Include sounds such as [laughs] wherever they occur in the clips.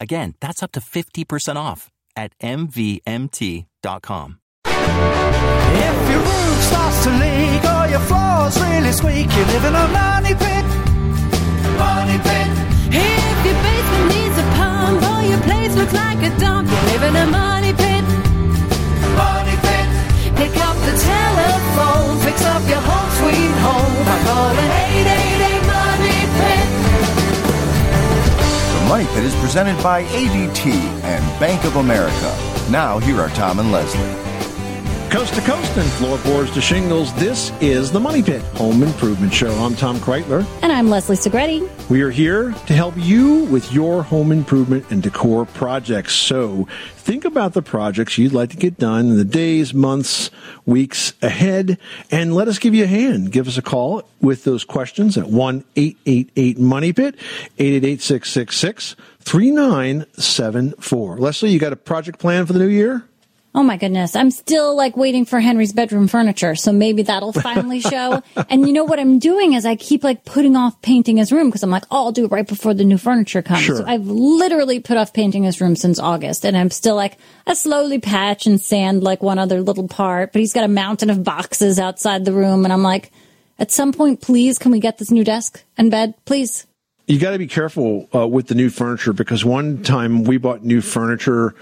Again, that's up to 50% off at MVMT.com. If your roof starts to leak or your floor's really squeak, you live in a money pit. Money pit. If your basement needs a pump or your place looks like a dump, you live in a money pit. Money Pit is presented by ADT and Bank of America. Now, here are Tom and Leslie. Coast to coast and floorboards to shingles, this is the Money Pit Home Improvement Show. I'm Tom Kraeutler. And I'm Leslie Segrete. We are here to help you with your home improvement and decor projects. So think about the projects you'd like to get done in the days, months, weeks ahead, and let us give you a hand. Give us a call with those questions at 1 888 Money Pit, 888 666 3974. Leslie, you got a project plan for the new year? Oh my goodness. I'm still like waiting for Henry's bedroom furniture. So maybe that'll finally [laughs] show. and you know what I'm doing is I keep like putting off painting his room because I'm like, oh, I'll do it right before the new furniture comes. Sure. So I've literally put off painting his room since August and I'm still like, I slowly patch and sand like one other little part, but he's got a mountain of boxes outside the room. And I'm like, at some point, please, can we get this new desk and bed, please? you got to be careful uh, with the new furniture because one time we bought new furniture.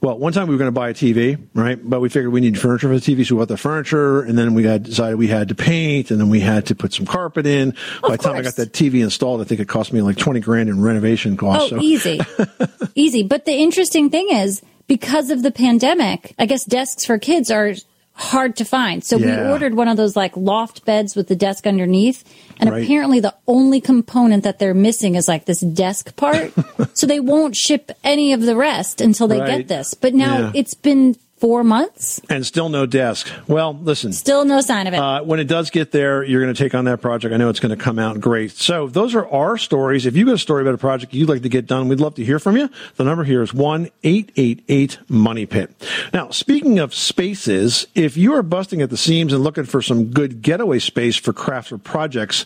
Well, one time we were going to buy a TV, right? But we figured we needed furniture for the TV, so we bought the furniture, and then we had decided we had to paint, and then we had to put some carpet in. By the time I got that TV installed, I think it cost me like twenty grand in renovation costs. Oh, so. easy. [laughs] easy. But the interesting thing is, because of the pandemic, I guess desks for kids are hard to find. So we ordered one of those like loft beds with the desk underneath. And Right. apparently the only component that they're missing is like this desk part. [laughs] so they won't ship any of the rest until they Right. get this. But now Yeah. it's been four months, and still no desk. Well, listen. still no sign of it. Uh, when it does get there, you're going to take on that project. I know it's going to come out great. So those are our stories. If you've got a story about a project you'd like to get done, we'd love to hear from you. The number here is one eight eight eight Money Pit. Now, speaking of spaces, if you are busting at the seams and looking for some good getaway space for crafts or projects,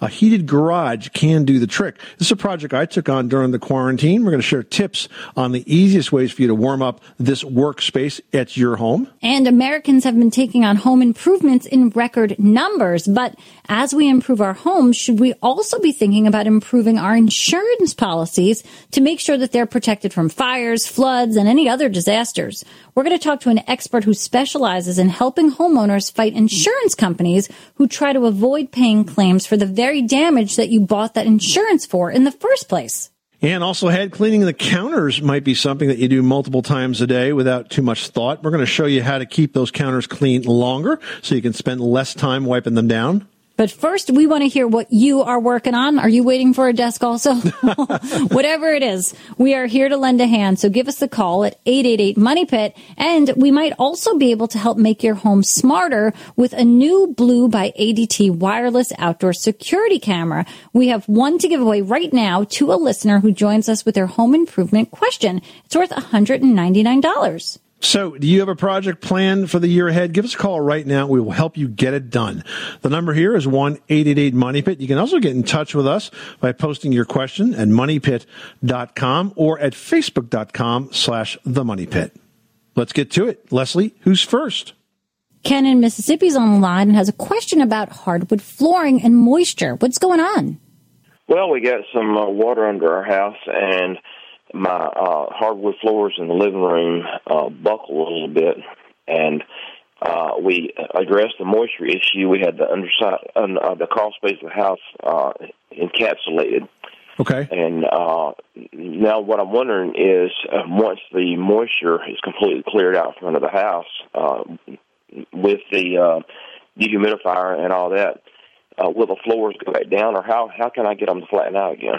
a heated garage can do the trick. This is a project I took on during the quarantine. We're going to share tips on the easiest ways for you to warm up this workspace at your home. And Americans have been taking on home improvements in record numbers. But as we improve our homes, should we also be thinking about improving our insurance policies to make sure that they're protected from fires, floods, and any other disasters? We're going to talk to an expert who specializes in helping homeowners fight insurance companies who try to avoid paying claims for the very damage that you bought that insurance for in the first place. And also, head cleaning the counters might be something that you do multiple times a day without too much thought. We're going to show you how to keep those counters clean longer so you can spend less time wiping them down. But first, we want to hear what you are working on. Are you waiting for a desk also? [laughs] Whatever it is, we are here to lend a hand. So give us a call at 888 Money Pit. And we might also be able to help make your home smarter with a new Blue by ADT wireless outdoor security camera. We have one to give away right now to a listener who joins us with their home improvement question. It's worth $199. So, do you have a project planned for the year ahead? Give us a call right now. We will help you get it done. The number here is 1 888 Money Pit. You can also get in touch with us by posting your question at moneypit.com or at facebook.com slash the money pit. Let's get to it. Leslie, who's first? Ken in Mississippi's on the line and has a question about hardwood flooring and moisture. What's going on? Well, we got some uh, water under our house, and my uh, hardwood floors in the living room uh, buckle a little bit. and uh, we addressed the moisture issue. We had the underside, uh, the crawl space of the house uh, encapsulated. Okay. And uh, now what I'm wondering is, uh, once the moisture is completely cleared out in front of the house, uh, with the uh, dehumidifier and all that, uh, will the floors go back down, or how how can I get them to flatten out again?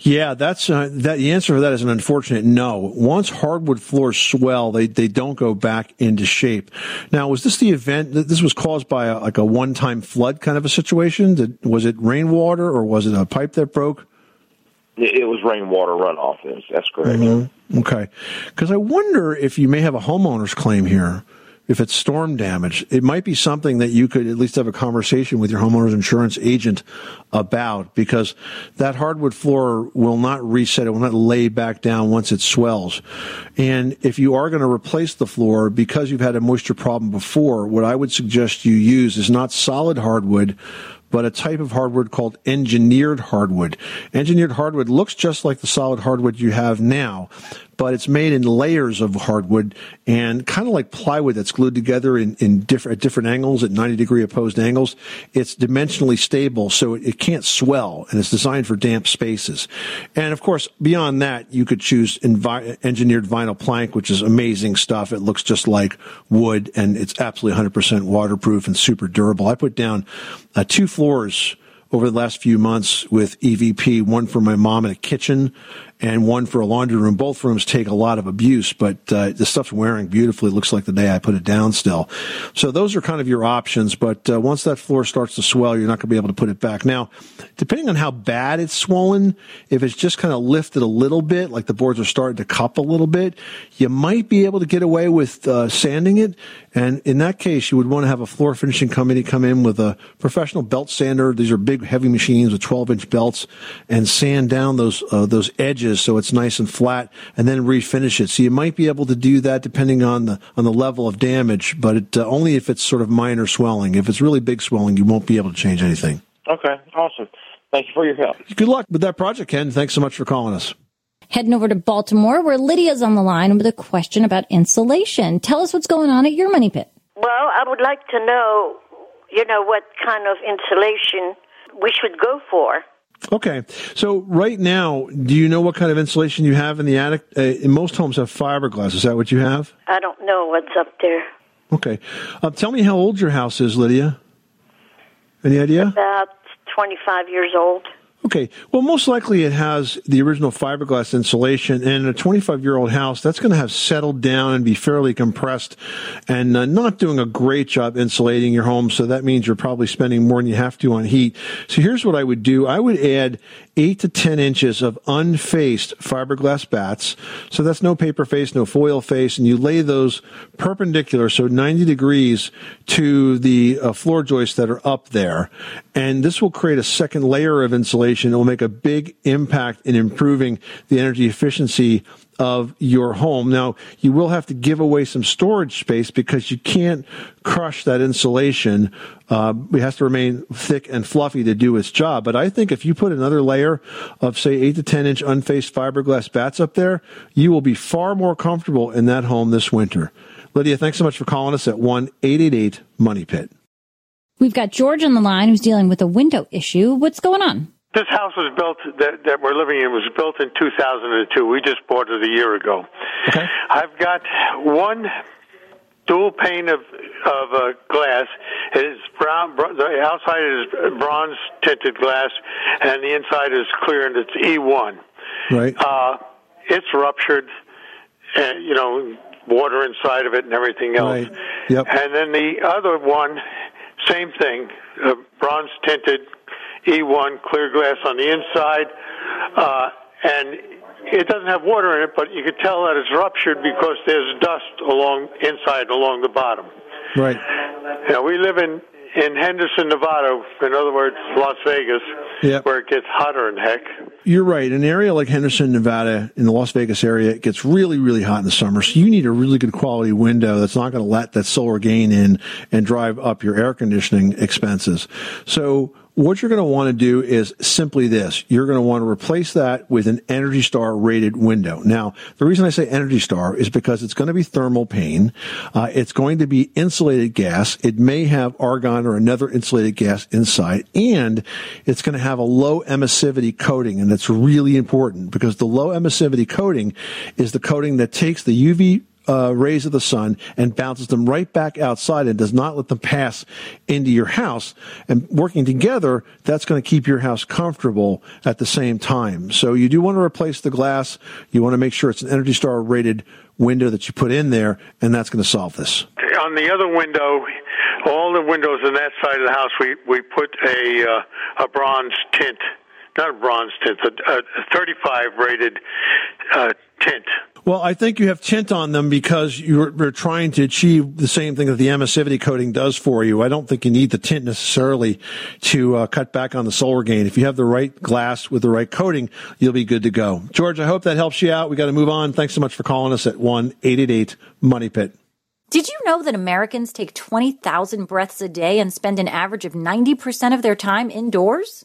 Yeah, that's uh, that. The answer for that is an unfortunate no. Once hardwood floors swell, they they don't go back into shape. Now, was this the event? that This was caused by a, like a one time flood kind of a situation. Did, was it rainwater or was it a pipe that broke? It, was rainwater runoff. That's, that's correct. Mm-hmm. Okay, because I wonder if you may have a homeowner's claim here if it's storm damage, it might be something that you could at least have a conversation with your homeowner's insurance agent about because that hardwood floor will not reset. It will not lay back down once it swells. And if you are going to replace the floor because you've had a moisture problem before, what I would suggest you use is not solid hardwood, but a type of hardwood called engineered hardwood. Engineered hardwood looks just like the solid hardwood you have now, but it's made in layers of hardwood and kind of like plywood that's glued together in, in different, at different angles, at 90 degree opposed angles. It's dimensionally stable, so it, it can't swell, and it's designed for damp spaces. And of course, beyond that, you could choose envi- engineered vinyl plank, which is amazing stuff. It looks just like wood, and it's absolutely 100% waterproof and super durable. I put down uh, two floors over the last few months with EVP, one for my mom in a kitchen and one for a laundry room. Both rooms take a lot of abuse, but uh, the stuff's wearing beautifully. It looks like the day I put it down still. So those are kind of your options. But uh, once that floor starts to swell, you're not going to be able to put it back. Now, depending on how bad it's swollen, if it's just kind of lifted a little bit, like the boards are starting to cup a little bit, you might be able to get away with uh, sanding it. And in that case, you would want to have a floor finishing company come in with a professional belt sander. These are big, heavy machines with 12 inch belts and sand down those uh, those edges so it's nice and flat, and then refinish it. So you might be able to do that depending on the on the level of damage, but it, uh, only if it's sort of minor swelling. If it's really big swelling, you won't be able to change anything. Okay, awesome. Thank you for your help. Good luck with that project, Ken. Thanks so much for calling us. Heading over to Baltimore, where Lydia's on the line with a question about insulation. Tell us what's going on at your money pit. Well, I would like to know, you know, what kind of insulation we should go for. Okay. So right now, do you know what kind of insulation you have in the attic? Uh, most homes have fiberglass. Is that what you have? I don't know what's up there. Okay. Uh, tell me how old your house is, Lydia. Any idea? About 25 years old. Okay. Well, most likely it has the original fiberglass insulation, and in a 25 year old house, that's going to have settled down and be fairly compressed and uh, not doing a great job insulating your home. So that means you're probably spending more than you have to on heat. So here's what I would do. I would add eight to 10 inches of unfaced fiberglass bats. So that's no paper face, no foil face, and you lay those perpendicular, so 90 degrees to the uh, floor joists that are up there. And this will create a second layer of insulation. It will make a big impact in improving the energy efficiency of your home. Now, you will have to give away some storage space because you can't crush that insulation. Uh, it has to remain thick and fluffy to do its job. But I think if you put another layer of, say, 8 to 10 inch unfaced fiberglass bats up there, you will be far more comfortable in that home this winter. Lydia, thanks so much for calling us at 1 888 Money Pit. We've got George on the line who's dealing with a window issue. What's going on? This house was built that, that we're living in was built in 2002. We just bought it a year ago. Okay. I've got one dual pane of of uh, glass. It is brown. Br- the outside is bronze tinted glass, and the inside is clear, and it's E1. Right. Uh, it's ruptured, and you know, water inside of it and everything else. Right. Yep. And then the other one, same thing, uh, bronze tinted E1 clear glass on the inside, uh, and it doesn't have water in it, but you can tell that it's ruptured because there's dust along inside along the bottom. Right. Now we live in in Henderson, Nevada. In other words, Las Vegas, Yep. where it gets hotter than heck. You're right. An area like Henderson, Nevada, in the Las Vegas area, it gets really, really hot in the summer. So you need a really good quality window that's not going to let that solar gain in and drive up your air conditioning expenses. So what you're going to want to do is simply this. You're going to want to replace that with an Energy Star rated window. Now, the reason I say Energy Star is because it's going to be thermal pane. Uh, it's going to be insulated gas. It may have argon or another insulated gas inside, and it's going to have a low emissivity coating, and that's really important because the low emissivity coating is the coating that takes the UV uh, rays of the sun and bounces them right back outside and does not let them pass into your house. And working together, that's going to keep your house comfortable at the same time. So you do want to replace the glass. You want to make sure it's an Energy Star rated window that you put in there, and that's going to solve this. On the other window, all the windows on that side of the house, we we put a uh, a bronze tint, not a bronze tint, a, a 35 rated uh, tint. Well, I think you have tint on them because you're, you're, trying to achieve the same thing that the emissivity coating does for you. I don't think you need the tint necessarily to uh, cut back on the solar gain. If you have the right glass with the right coating, you'll be good to go. George, I hope that helps you out. We got to move on. Thanks so much for calling us at 1-888 Money Pit. Did you know that Americans take 20,000 breaths a day and spend an average of 90% of their time indoors?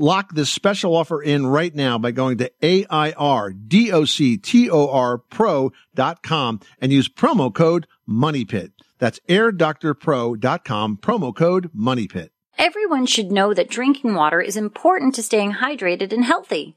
Lock this special offer in right now by going to A-I-R-D-O-C-T-O-R pro.com and use promo code MONEYPIT. That's airdoctorpro.com, promo code MONEYPIT. Everyone should know that drinking water is important to staying hydrated and healthy.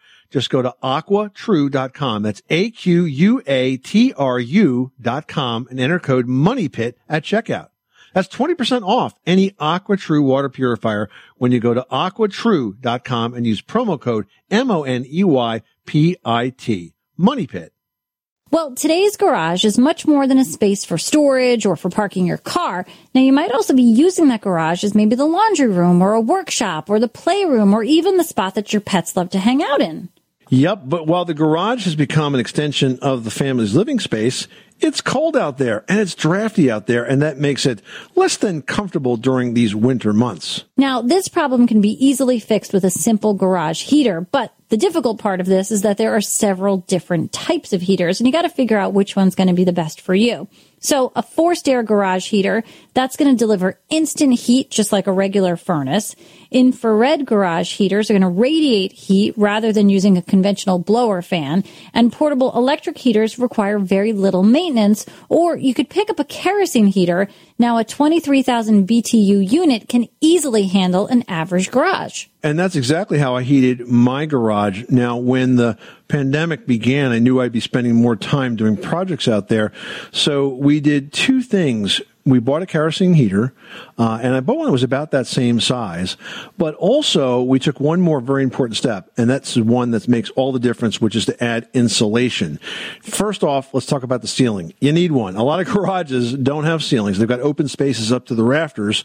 Just go to aquatru.com. That's A-Q-U-A-T-R-U dot com and enter code MONEYPIT at checkout. That's 20% off any AquaTru water purifier when you go to aquatru.com and use promo code M-O-N-E-Y-P-I-T. Money Pit. Well, today's garage is much more than a space for storage or for parking your car. Now, you might also be using that garage as maybe the laundry room or a workshop or the playroom or even the spot that your pets love to hang out in. Yep, but while the garage has become an extension of the family's living space, it's cold out there and it's drafty out there, and that makes it less than comfortable during these winter months. Now, this problem can be easily fixed with a simple garage heater, but the difficult part of this is that there are several different types of heaters, and you got to figure out which one's going to be the best for you. So a forced air garage heater, that's going to deliver instant heat just like a regular furnace. Infrared garage heaters are going to radiate heat rather than using a conventional blower fan. And portable electric heaters require very little maintenance. Or you could pick up a kerosene heater. Now a 23,000 BTU unit can easily handle an average garage. And that's exactly how I heated my garage. Now, when the pandemic began, I knew I'd be spending more time doing projects out there. So we did two things we bought a kerosene heater, uh, and I bought one that was about that same size. But also, we took one more very important step, and that's one that makes all the difference, which is to add insulation. First off, let's talk about the ceiling. You need one. A lot of [laughs] garages don't have ceilings; they've got open spaces up to the rafters,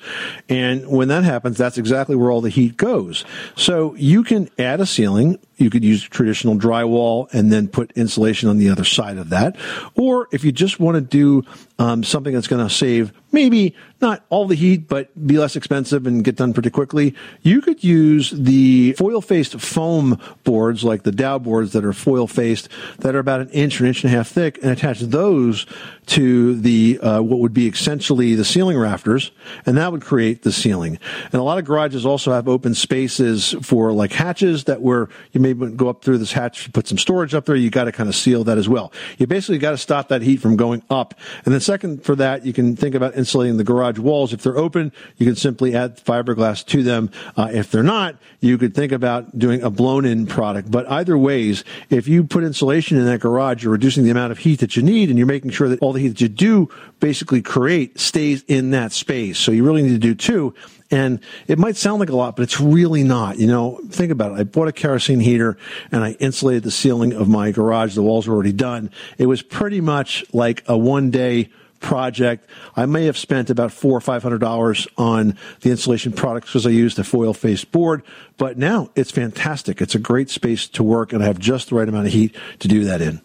and when that happens, that's exactly where all the heat goes. So you can add a ceiling you could use traditional drywall and then put insulation on the other side of that. Or if you just want to do um, something that's going to save maybe not all the heat, but be less expensive and get done pretty quickly. You could use the foil faced foam boards like the Dow boards that are foil faced that are about an inch or an inch and a half thick and attach those to the uh, what would be essentially the ceiling rafters, and that would create the ceiling. And a lot of garages also have open spaces for like hatches that where you may go up through this hatch, put some storage up there. You got to kind of seal that as well. You basically got to stop that heat from going up. And then second for that, you can think about insulating the garage walls. If they're open, you can simply add fiberglass to them. Uh, if they're not, you could think about doing a blown-in product. But either ways, if you put insulation in that garage, you're reducing the amount of heat that you need, and you're making sure that all the heat that you do basically create stays in that space. So you really need to do two. And it might sound like a lot, but it's really not. You know, think about it. I bought a kerosene heater and I insulated the ceiling of my garage. The walls were already done. It was pretty much like a one day project. I may have spent about four or five hundred dollars on the insulation products because I used a foil faced board, but now it's fantastic. It's a great space to work and I have just the right amount of heat to do that in.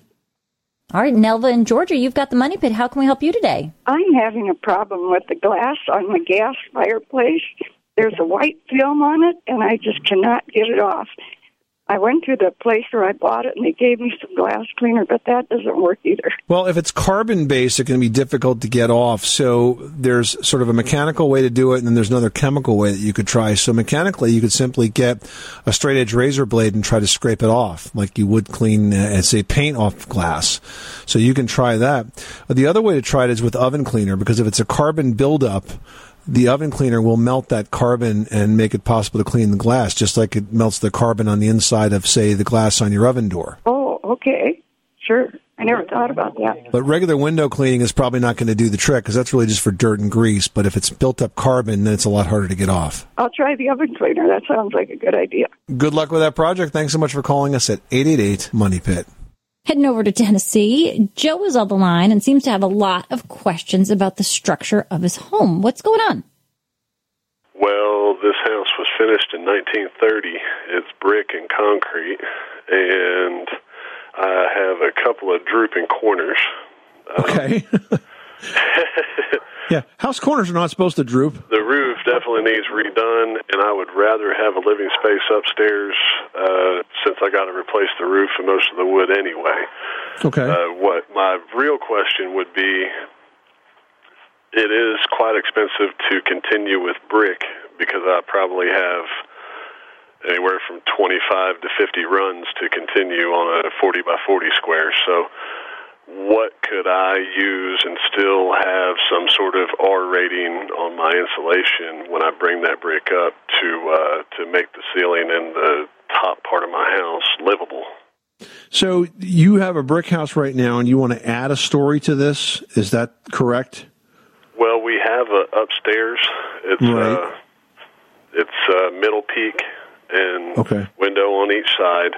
All right, Nelva in Georgia, you've got the money pit. How can we help you today? I'm having a problem with the glass on the gas fireplace. There's a white film on it, and I just cannot get it off. I went to the place where I bought it and they gave me some glass cleaner, but that doesn't work either. Well, if it's carbon based, it can be difficult to get off. So there's sort of a mechanical way to do it, and then there's another chemical way that you could try. So mechanically, you could simply get a straight edge razor blade and try to scrape it off, like you would clean, uh, say, paint off glass. So you can try that. The other way to try it is with oven cleaner, because if it's a carbon buildup, the oven cleaner will melt that carbon and make it possible to clean the glass, just like it melts the carbon on the inside of, say, the glass on your oven door. Oh, okay. Sure. I never thought about that. But regular window cleaning is probably not going to do the trick because that's really just for dirt and grease. But if it's built up carbon, then it's a lot harder to get off. I'll try the oven cleaner. That sounds like a good idea. Good luck with that project. Thanks so much for calling us at 888 Money Pit. Heading over to Tennessee, Joe is on the line and seems to have a lot of questions about the structure of his home. What's going on? Well, this house was finished in 1930. It's brick and concrete, and I have a couple of drooping corners. Okay. Um, [laughs] [laughs] yeah, house corners are not supposed to droop. The roof definitely needs redone, and I would rather have a living space upstairs uh, since I got to replace the roof and most of the wood anyway. Okay. Uh, what my real question would be it is quite expensive to continue with brick because I probably have anywhere from 25 to 50 runs to continue on a 40 by 40 square. So what could I use and still have some sort of R rating on my insulation when I bring that brick up to uh, to make the ceiling and the top part of my house livable? So you have a brick house right now, and you want to add a story to this? Is that correct? Well, we have a upstairs. It's Right. uh, it's uh, middle peak and Okay. window on each side.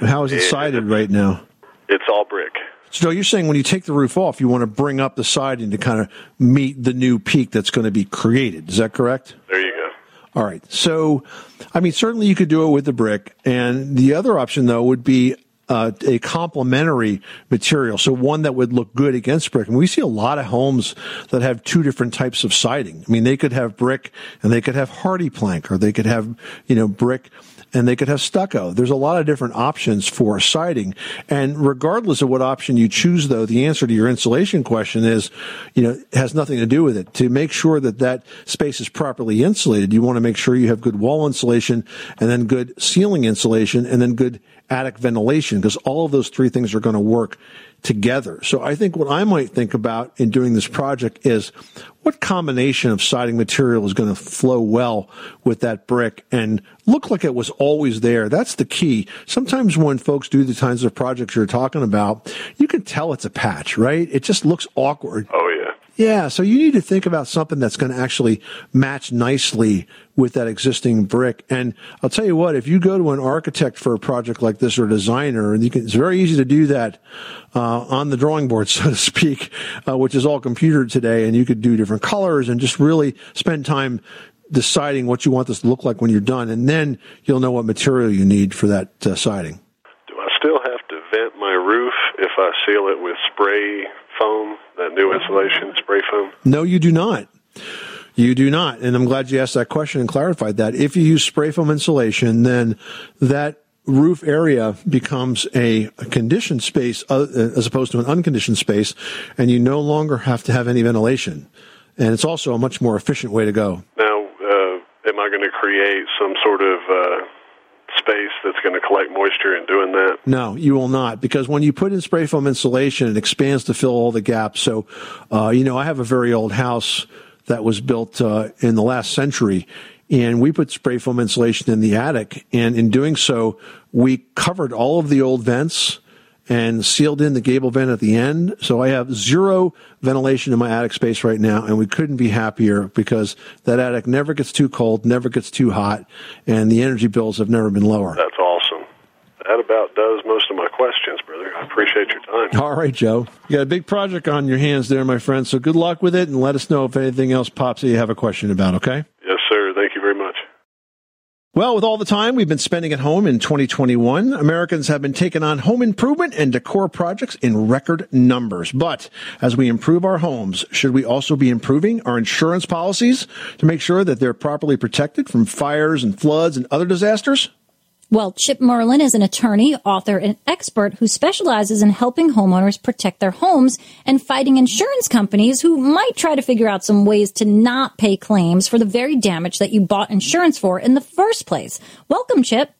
How is it And sided right now? It's all brick. So you're saying when you take the roof off, you want to bring up the siding to kind of meet the new peak that's going to be created. Is that correct? There you go. All right. So, I mean, certainly you could do it with the brick. And the other option, though, would be uh, a complementary material. So one that would look good against brick. And we see a lot of homes that have two different types of siding. I mean, they could have brick and they could have HardiePlank or they could have, you know, brick and they could have stucco. There's a lot of different options for siding. And regardless of what option you choose, though, the answer to your insulation question is, you know, has nothing to do with it. To make sure that that space is properly insulated, you want to make sure you have good wall insulation and then good ceiling insulation and then good attic ventilation because all of those three things are going to work together. So I think what I might think about in doing this project is what combination of siding material is going to flow well with that brick and look like it was always there. That's the key. Sometimes when folks do the kinds of projects you're talking about, you can tell it's a patch, right? It just looks awkward. Oh yeah. Yeah, so you need to think about something that's going to actually match nicely with that existing brick. And I'll tell you what, if you go to an architect for a project like this or a designer, and you can, it's very easy to do that uh, on the drawing board, [laughs] so to speak, uh, which is all computer today, and you could do different colors and just really spend time deciding what you want this to look like when you're done, and then you'll know what material you need for that uh, siding. Do I still have to vent my roof if I seal it with spray foam, that new insulation spray foam? No, you do not. You do not. And I'm glad you asked that question and clarified that. If you use spray foam insulation, then that roof area becomes a conditioned space uh, as opposed to an unconditioned space, and you no longer have to have any ventilation. And it's also a much more efficient way to go. Now, uh, am I going to create some sort of uh, space that's going to collect moisture in doing that? No, you will not, because when you put in spray foam insulation, it expands to fill all the gaps. So, uh, you know, I have a very old house that was built uh, in the last century, and we put spray foam insulation in the attic. And in doing so, we covered all of the old vents and sealed in the gable vent at the end. So I have zero ventilation in my attic space right now, and we couldn't be happier because that attic never gets too cold, never gets too hot, and the energy bills have never been lower. That's awesome. That about does most of my questions, brother. I appreciate your time. [laughs] All right, Joe. You got a big project on your hands there, my friend. So good luck with it, and let us know if anything else pops that you have a question about, okay? Yes, sir. Thank you very much. Well, with all the time we've been spending at home in 2021, Americans have been taking on home improvement and decor projects in record numbers. But as we improve our homes, should we also be improving our insurance policies to make sure that they're properly protected from fires and floods and other disasters? Well, Chip Merlin is an attorney, author, and expert who specializes in helping homeowners protect their homes and fighting insurance companies who might try to figure out some ways to not pay claims for the very damage that you bought insurance for in the first place. Welcome, Chip.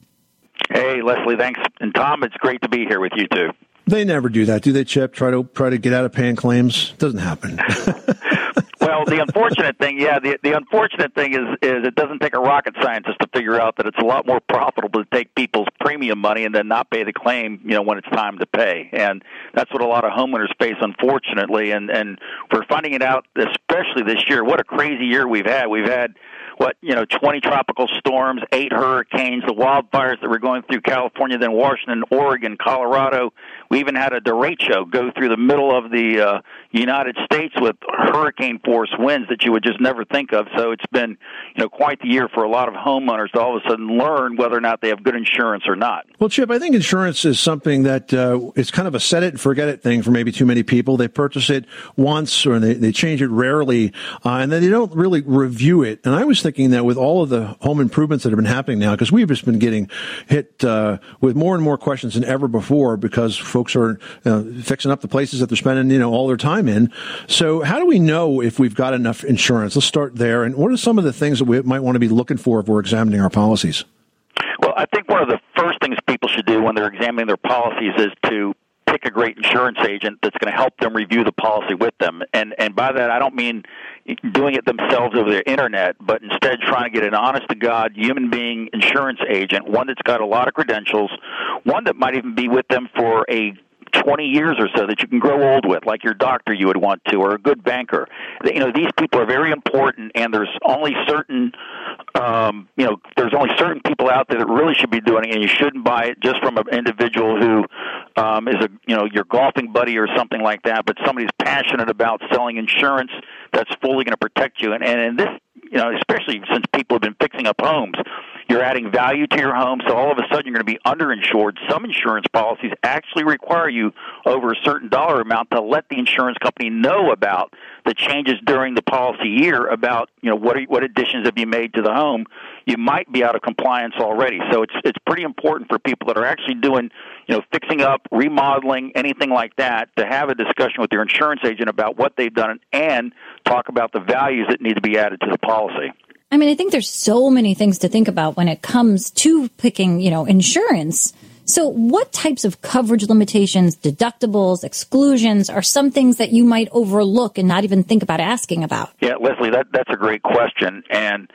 Hey, Leslie, thanks. And Tom, it's great to be here with you too. They never do that, do they, Chip? Try to try to get out of paying claims? Doesn't happen. [laughs] well, the unfortunate thing, yeah, the the unfortunate thing is is it doesn't take a rocket scientist to figure out that it's a lot more profitable to take people's premium money and then not pay the claim, you know, when it's time to pay. And that's what a lot of homeowners face unfortunately and and we're finding it out especially this year. What a crazy year we've had. We've had what you know 20 tropical storms eight hurricanes the wildfires that were going through california then washington oregon colorado. We even had a derecho go through the middle of the uh, united states with hurricane force winds that you would just never think of. So it's been you know quite the year for a lot of homeowners to all of a sudden learn whether or not they have good insurance or not. Well chip i think insurance is something that uh, it's kind of a set it and forget it thing for maybe too many people. They purchase it once or they, they change it rarely uh, and then they don't really review it. And i was thinking that with all of the home improvements that have been happening now, because we've just been getting hit uh, with more and more questions than ever before, because folks are uh, fixing up the places that they're spending you know all their time in. So, how do we know if we've got enough insurance? Let's start there. And what are some of the things that we might want to be looking for if we're examining our policies? Well, I think one of the first things people should do when they're examining their policies is to pick a great insurance agent that's going to help them review the policy with them. And and by that I don't mean doing it themselves over the internet, but instead trying to get an honest to God human being insurance agent, one that's got a lot of credentials, one that might even be with them for a 20 years or so that you can grow old with, like your doctor you would want to, or a good banker. You know, these people are very important, and there's only certain, um, you know, there's only certain people out there that really should be doing it, and you shouldn't buy it just from an individual who um, is a, you know, your golfing buddy or something like that, but somebody's passionate about selling insurance that's fully going to protect you. And, and in this, you know, especially since people have been fixing up homes, You're adding value to your home, so all of a sudden you're going to be underinsured. Some insurance policies actually require you over a certain dollar amount to let the insurance company know about the changes during the policy year about you know what what additions have you made to the home. You might be out of compliance already, so it's it's pretty important for people that are actually doing you know fixing up, remodeling, anything like that, to have a discussion with their insurance agent about what they've done and talk about the values that need to be added to the policy. I mean, I think there's so many things to think about when it comes to picking, you know, insurance. So, what types of coverage limitations, deductibles, exclusions are some things that you might overlook and not even think about asking about? Yeah, Leslie, that that's a great question, and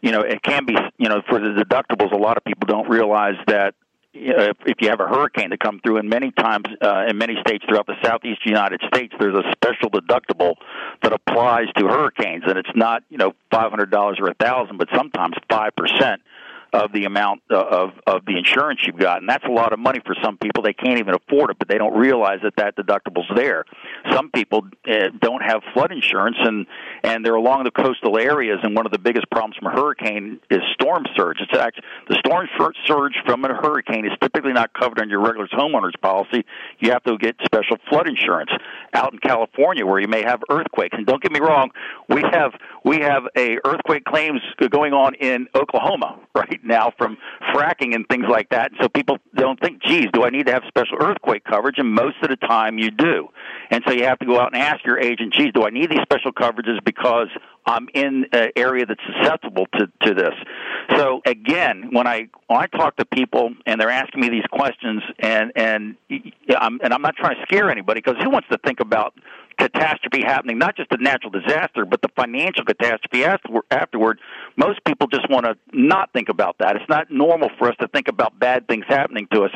you know, it can be, you know, for the deductibles, a lot of people don't realize that you know, if, if you have a hurricane to come through, and many times uh, in many states throughout the southeast United States, there's a special deductible that applies to hurricanes, and it's not you know five hundred dollars or a thousand, but sometimes five percent of the amount uh, of of the insurance you've got, and that's a lot of money for some people. They can't even afford it, but they don't realize that that deductible's there. Some people uh, don't have flood insurance, and and they're along the coastal areas, and one of the biggest problems from a hurricane is storm surge. It's actually the storm surge from a hurricane is typically not covered on your regular homeowners policy. You have to get special flood insurance out in California, where you may have earthquakes. And don't get me wrong, we have we have a earthquake claims going on in Oklahoma [laughs] right now from fracking and things like that. So people don't think, geez, do I need to have special earthquake coverage? And most of the time you do. And so you have to go out and ask your agent, geez, do I need these special coverages because I'm in an area that's susceptible to, to this? So again, when I when I talk to people and they're asking me these questions, and and I'm and I'm not trying to scare anybody because who wants to think about catastrophe happening, not just a natural disaster, but the financial catastrophe afterward, most people just want to not think about that. It's not normal for us to think about bad things happening to us,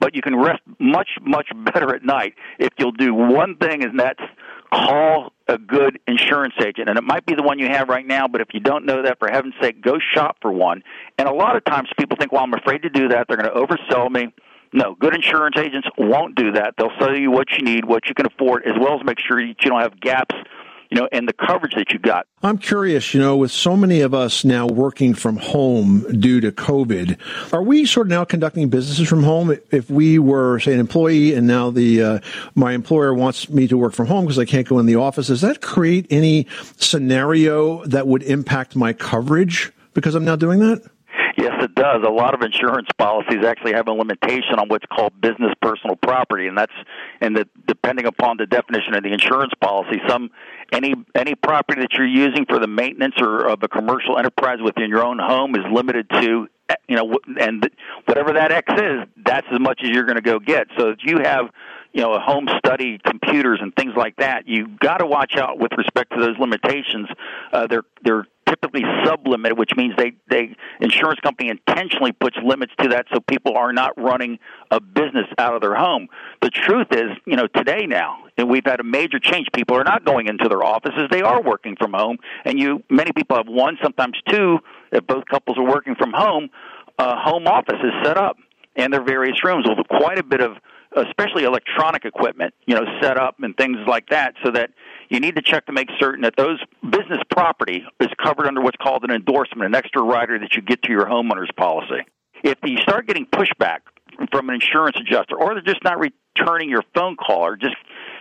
but you can rest much, much [laughs] better at night if you'll do one thing, and that's call a good insurance agent. And it might be the one you have right now, but if you don't know that, for heaven's sake, go shop for one. And a lot of times people think, well, I'm afraid to do that. They're going to oversell me no, good insurance agents won't do that. They'll sell you what you need, what you can afford, as well as make sure that you don't have gaps you know, and the coverage that you got. I'm curious, you know, with so many of us now working from home due to COVID, are we sort of now conducting businesses from home? If we were, say, an employee and now the uh, my employer wants me to work from home because I can't go in the office, does that create any scenario that would impact my coverage because I'm now doing that? Yes, it does. A lot of insurance policies actually have a limitation on what's called business personal property, and that's and the, depending upon the definition of the insurance policy, some any any property that you're using for the maintenance or of a commercial enterprise within your own home is limited to you know and whatever that X is, that's as much as you're going to go get. So if you have you know, a home study computers and things like that. You got to watch out with respect to those limitations. Uh, they're they're typically sublimited, which means they they insurance company intentionally puts limits to that so people are not running a business out of their home. The truth is, you know, today now, and we've had a major change. People are not going into their offices; they are working from home, and you many people have one, sometimes two. If both couples are working from home, uh, home office is set up and their various rooms with quite a bit of especially electronic equipment, you know, set up and things like that, so that you need to check to make certain that those business property is covered under what's called an endorsement, an extra rider that you get to your homeowner's policy. If you start getting pushback from an insurance adjuster, or they're just not returning your phone call, or just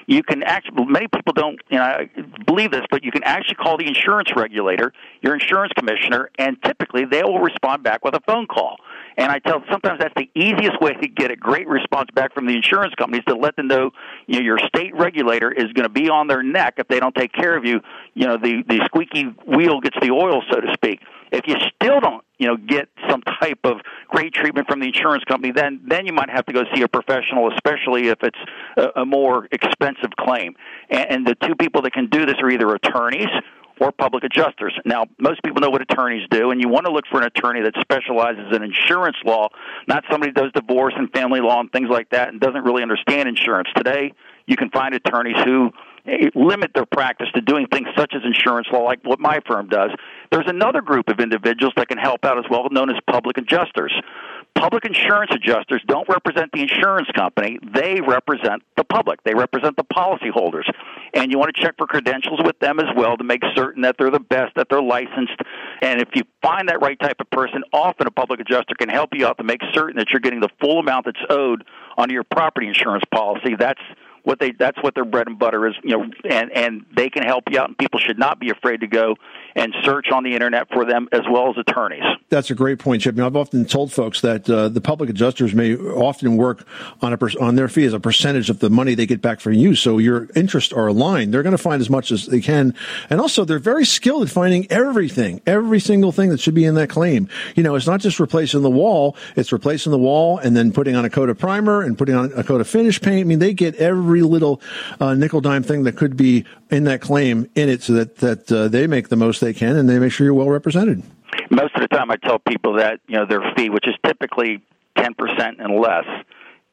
you can actually many people don't you know believe this but you can actually call the insurance regulator your insurance commissioner and typically they will respond back with a phone call and I tell sometimes that's the easiest way to get a great response back from the insurance companies to let them know, you know, your state regulator is going to be on their neck if they don't take care of you. You know, the the squeaky wheel gets the oil, so to speak. If you still don't, you know, get some type of great treatment from the insurance company, then then you might have to go see a professional, especially if it's a, a more expensive claim. And, and the two people that can do this are either attorneys or public adjusters. Now, most people know what attorneys do, and you want to look for an attorney that specializes in insurance law, not somebody who does divorce and family law and things like that and doesn't really understand insurance. Today, you can find attorneys who limit their practice to doing things such as insurance law, like what my firm does. There's another group of individuals that can help out as well, known as public adjusters public insurance adjusters don't represent the insurance company. They represent the public. They represent the policyholders. And you want to check for credentials with them as well to make certain that they're the best, that they're licensed. And if you find that right type of person, often a public adjuster can help you out to make certain that you're getting the full amount that's owed under your property insurance policy. That's what they that's what their bread and butter is you know and and they can help you out and people should not be afraid to go and search on the internet for them as well as attorneys That's a great point, Chip. I've often told folks that uh, the public adjusters may often work on a per- on their fee as a percentage of the money they get back from you. So your interests are aligned. They're going to find as much as they can, and also they're very skilled at finding everything, every single thing that should be in that claim. You know, it's not just replacing the wall; it's replacing the wall and then putting on a coat of primer and putting on a coat of finish paint. I mean, they get every little uh, nickel dime thing that could be in that claim in it, so that that uh, they make the most they can and they make sure you're well represented. most of the time I tell people that you know their fee, which is typically ten percent and less,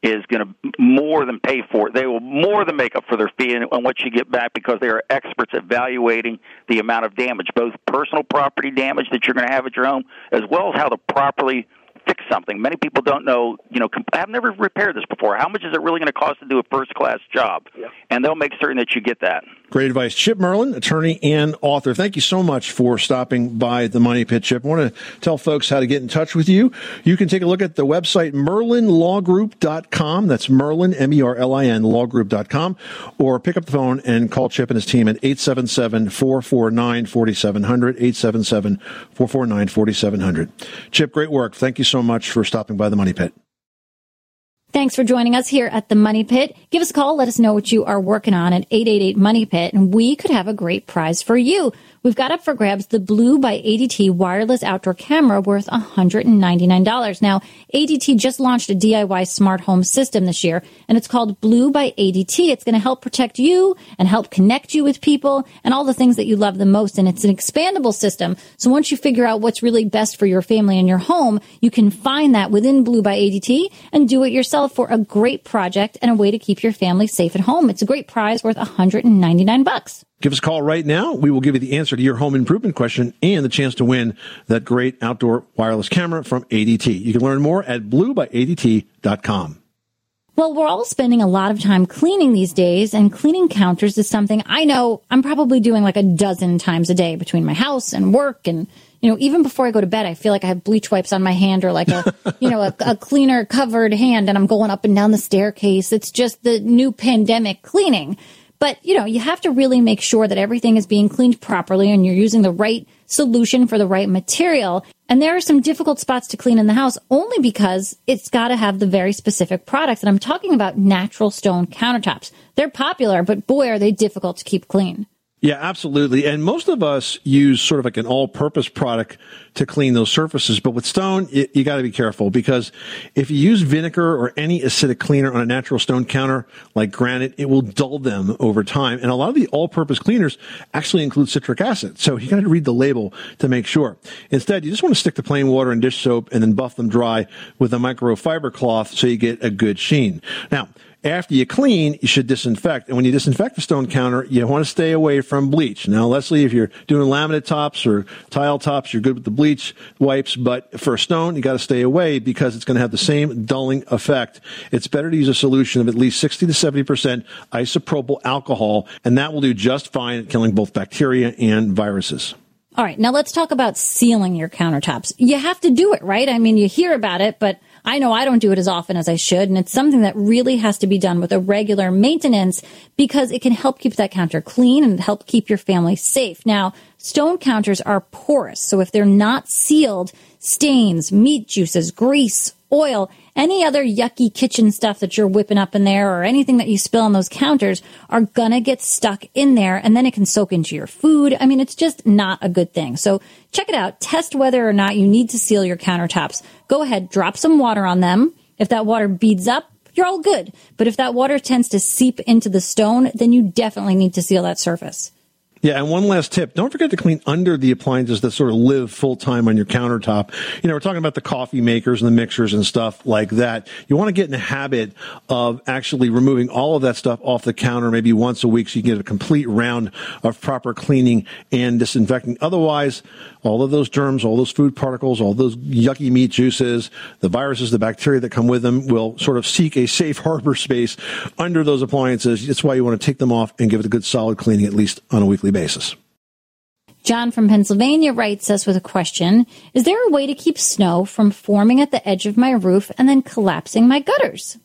is going to more than pay for it. They will more than make up for their fee and, and what you get back because they are experts at evaluating the amount of damage, both personal property damage that you're going to have at your home, as well as how to properly fix something. Many people don't know, you know, comp- I've never repaired this before. How much is it really going to cost to do a first class job? And they'll make certain that you get that. Great advice. Chip Merlin, attorney and author. Thank you so much for stopping by the Money Pit, Chip. I want to tell folks how to get in touch with you. You can take a look at the website merlinlawgroup.com. That's Merlin, M-E-R-L-I-N, lawgroup.com. Or pick up the phone and call Chip and his team at 877-449-4700, 877-449-4700. Chip, great work. Thank you so much for stopping by the Money Pit. Thanks for joining us here at the Money Pit. Give us a call. Let us know what you are working on at 888 Money Pit, and we could have a great prize for you. We've got up for grabs the Blue by ADT wireless outdoor camera worth $199. Now, ADT just launched a DIY smart home system this year, and it's called Blue by ADT. It's going to help protect you and help connect you with people and all the things that you love the most. And it's an expandable system. So once you figure out what's really best for your family and your home, you can find that within Blue by ADT and do it yourself for a great project and a way to keep your family safe at home. It's a great prize worth 199 bucks. Give us a call right now. We will give you the answer to your home improvement question and the chance to win that great outdoor wireless camera from ADT. You can learn more at bluebyadt.com. Well, we're all spending a lot of time cleaning these days, and cleaning counters is something I know I'm probably doing like a dozen times a day between my house and work. And, you know, even before I go to bed, I feel like I have bleach wipes on my hand or like a, [laughs] you know, a, a cleaner covered hand, and I'm going up and down the staircase. It's just the new pandemic cleaning. But, you know, you have to really make sure that everything is being cleaned properly and you're using the right solution for the right material. And there are some difficult spots to clean in the house only because it's got to have the very specific products. And I'm talking about natural stone countertops. They're popular, but boy, are they difficult to keep clean. Yeah, absolutely. And most of us use sort of like an all-purpose product to clean those surfaces. But with stone, it, you got to be careful because if you use vinegar or any acidic cleaner on a natural stone counter like granite, it will dull them over time. And a lot of the all-purpose cleaners actually include citric acid. So you got to read the label to make sure. Instead, you just want to stick to plain water and dish soap and then buff them dry with a microfiber cloth so you get a good sheen. Now, after you clean, you should disinfect. And when you disinfect the stone counter, you want to stay away from bleach. Now, Leslie, if you're doing laminate tops or tile tops, you're good with the bleach wipes. But for a stone, you got to stay away because it's going to have the same dulling effect. It's better to use a solution of at least 60 to 70% isopropyl alcohol, and that will do just fine at killing both bacteria and viruses. All right, now let's talk about sealing your countertops. You have to do it, right? I mean, you hear about it, but I know I don't do it as often as I should, and it's something that really has to be done with a regular maintenance because it can help keep that counter clean and help keep your family safe. Now, stone counters are porous, so if they're not sealed, stains, meat juices, grease, oil, any other yucky kitchen stuff that you're whipping up in there or anything that you spill on those counters are gonna get stuck in there and then it can soak into your food. I mean, it's just not a good thing. So check it out. Test whether or not you need to seal your countertops. Go ahead, drop some water on them. If that water beads up, you're all good. But if that water tends to seep into the stone, then you definitely need to seal that surface. Yeah, and one last tip. Don't forget to clean under the appliances that sort of live full time on your countertop. You know, we're talking about the coffee makers and the mixers and stuff like that. You want to get in the habit of actually removing all of that stuff off the counter maybe once a week so you get a complete round of proper cleaning and disinfecting. Otherwise, all of those germs, all those food particles, all those yucky meat juices, the viruses, the bacteria that come with them will sort of seek a safe [laughs] harbor space under those appliances. That's why you want to take them off and give it a good solid cleaning at least on a weekly basis. John from Pennsylvania writes us with a question Is there a way to keep snow from forming at the edge of my roof and then collapsing my gutters?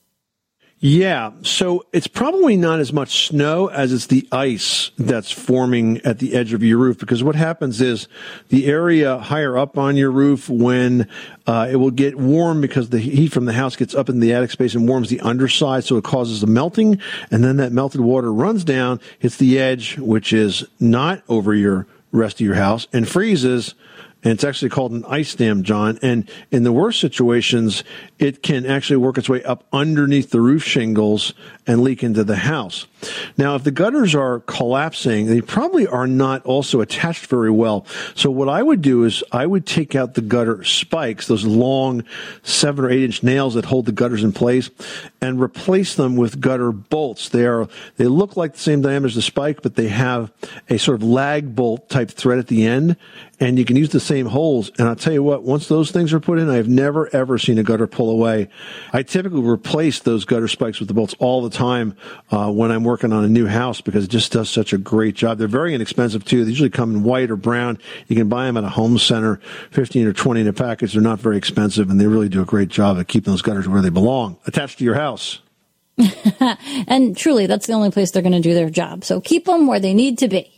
Yeah, so it's probably not as much snow as it's the ice that's forming at the edge of your roof because what happens is the area higher up on your roof when uh, it will get warm because the heat from the house gets up in the attic space and warms the underside so it causes the melting and then that melted water runs down, hits the edge which is not over your rest of your house and freezes and it's actually called an ice dam, John. And in the worst situations, it can actually work its way up underneath the roof shingles and leak into the house. Now, if the gutters are collapsing, they probably are not also attached very well. So what I would do is I would take out the gutter spikes, those long seven or eight inch nails that hold the gutters in place, and replace them with gutter bolts. They are they look like the same diameter as the spike, but they have a sort of lag bolt type thread at the end, and you can use the same holes. And I'll tell you what, once those things are put in, I've never ever seen a gutter pull away. I typically replace those gutter spikes with the bolts all the time uh, when I'm working on a new house because it just does such a great job. They're very inexpensive too. They usually come in white or brown. You can buy them at a home center, 15 or 20 in a package. They're not very expensive and they really do a great job at keeping those gutters where they belong, attached to your house. [laughs] and truly, that's the only place they're going to do their job. So keep them where they need to be.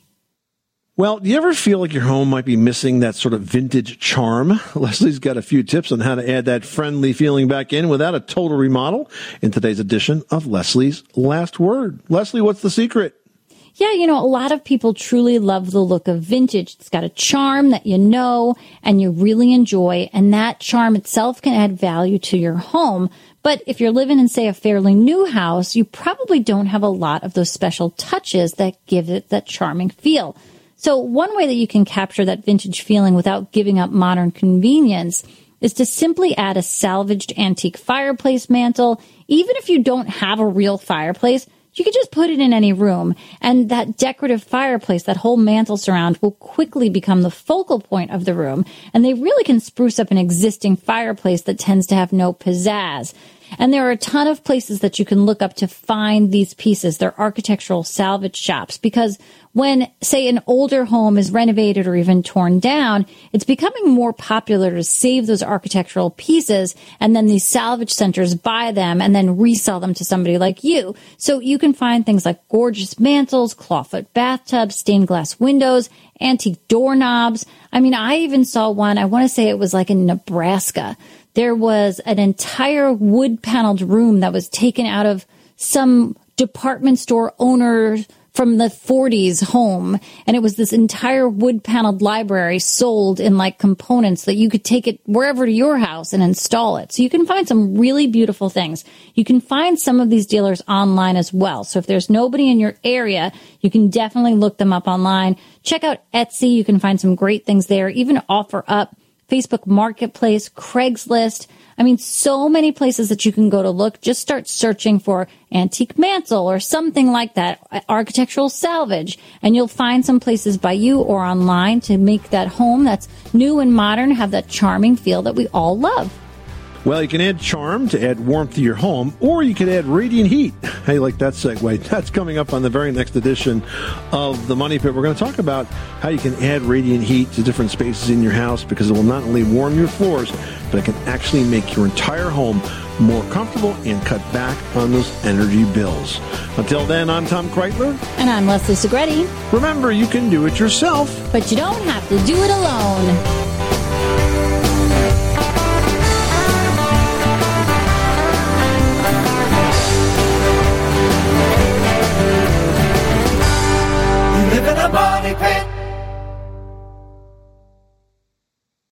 Well, do you ever feel like your home might be missing that sort of vintage charm? [laughs] Leslie's got a few tips on how to add that friendly feeling back in without a total remodel in today's edition of Leslie's Last Word. Leslie, what's the secret? Yeah, you know, a lot of people truly love the look of vintage. It's got a charm that you know and you really enjoy, and that charm itself can add value to your home. But if you're living in, say, a fairly new house, you probably don't have a lot of those special touches that give it that charming feel. So one way that you can capture that vintage feeling without giving up modern convenience is to simply add a salvaged antique fireplace mantle. Even if you don't have a real fireplace, you can just put it in any room and that decorative fireplace, that whole mantle surround will quickly become the focal point of the room and they really can spruce up an existing fireplace that tends to have no pizzazz. And there are a ton of places that you can look up to find these pieces. They're architectural salvage shops because when, say, an older home is renovated or even torn down, it's becoming more popular to save those architectural pieces and then these salvage centers buy them and then resell them to somebody like you. So you can find things like gorgeous mantles, clawfoot bathtubs, stained glass windows, antique doorknobs. I mean, I even saw one, I want to say it was like in Nebraska there was an entire wood paneled room that was taken out of some department store owner from the 40s home. And it was this entire wood paneled library sold in like components that you could take it wherever to your house and install it. So you can find some really beautiful things. You can find some of these dealers online as well. So if there's nobody in your area, you can definitely look them up online. Check out Etsy. You can find some great things there. Even OfferUp Facebook Marketplace, Craigslist. I mean, so many places that you can go to look. Just start searching for antique mantle or something like that, architectural salvage, and you'll find some places by you or online to make that home that's new and modern have that charming feel that we all love. Well, you can add charm to add warmth to your home, or you can add radiant heat. [laughs] Hey, like that segue. [laughs] That's coming up on the very next edition of the Money Pit. We're going to talk about how you can add radiant heat to different spaces in your house because it will not only warm your floors, but it can actually make your entire home more comfortable and cut back on those energy bills. Until then, I'm Tom Kraeutler. And I'm Leslie Segrete. Remember, you can do it yourself, but you don't have to do it alone. body pain.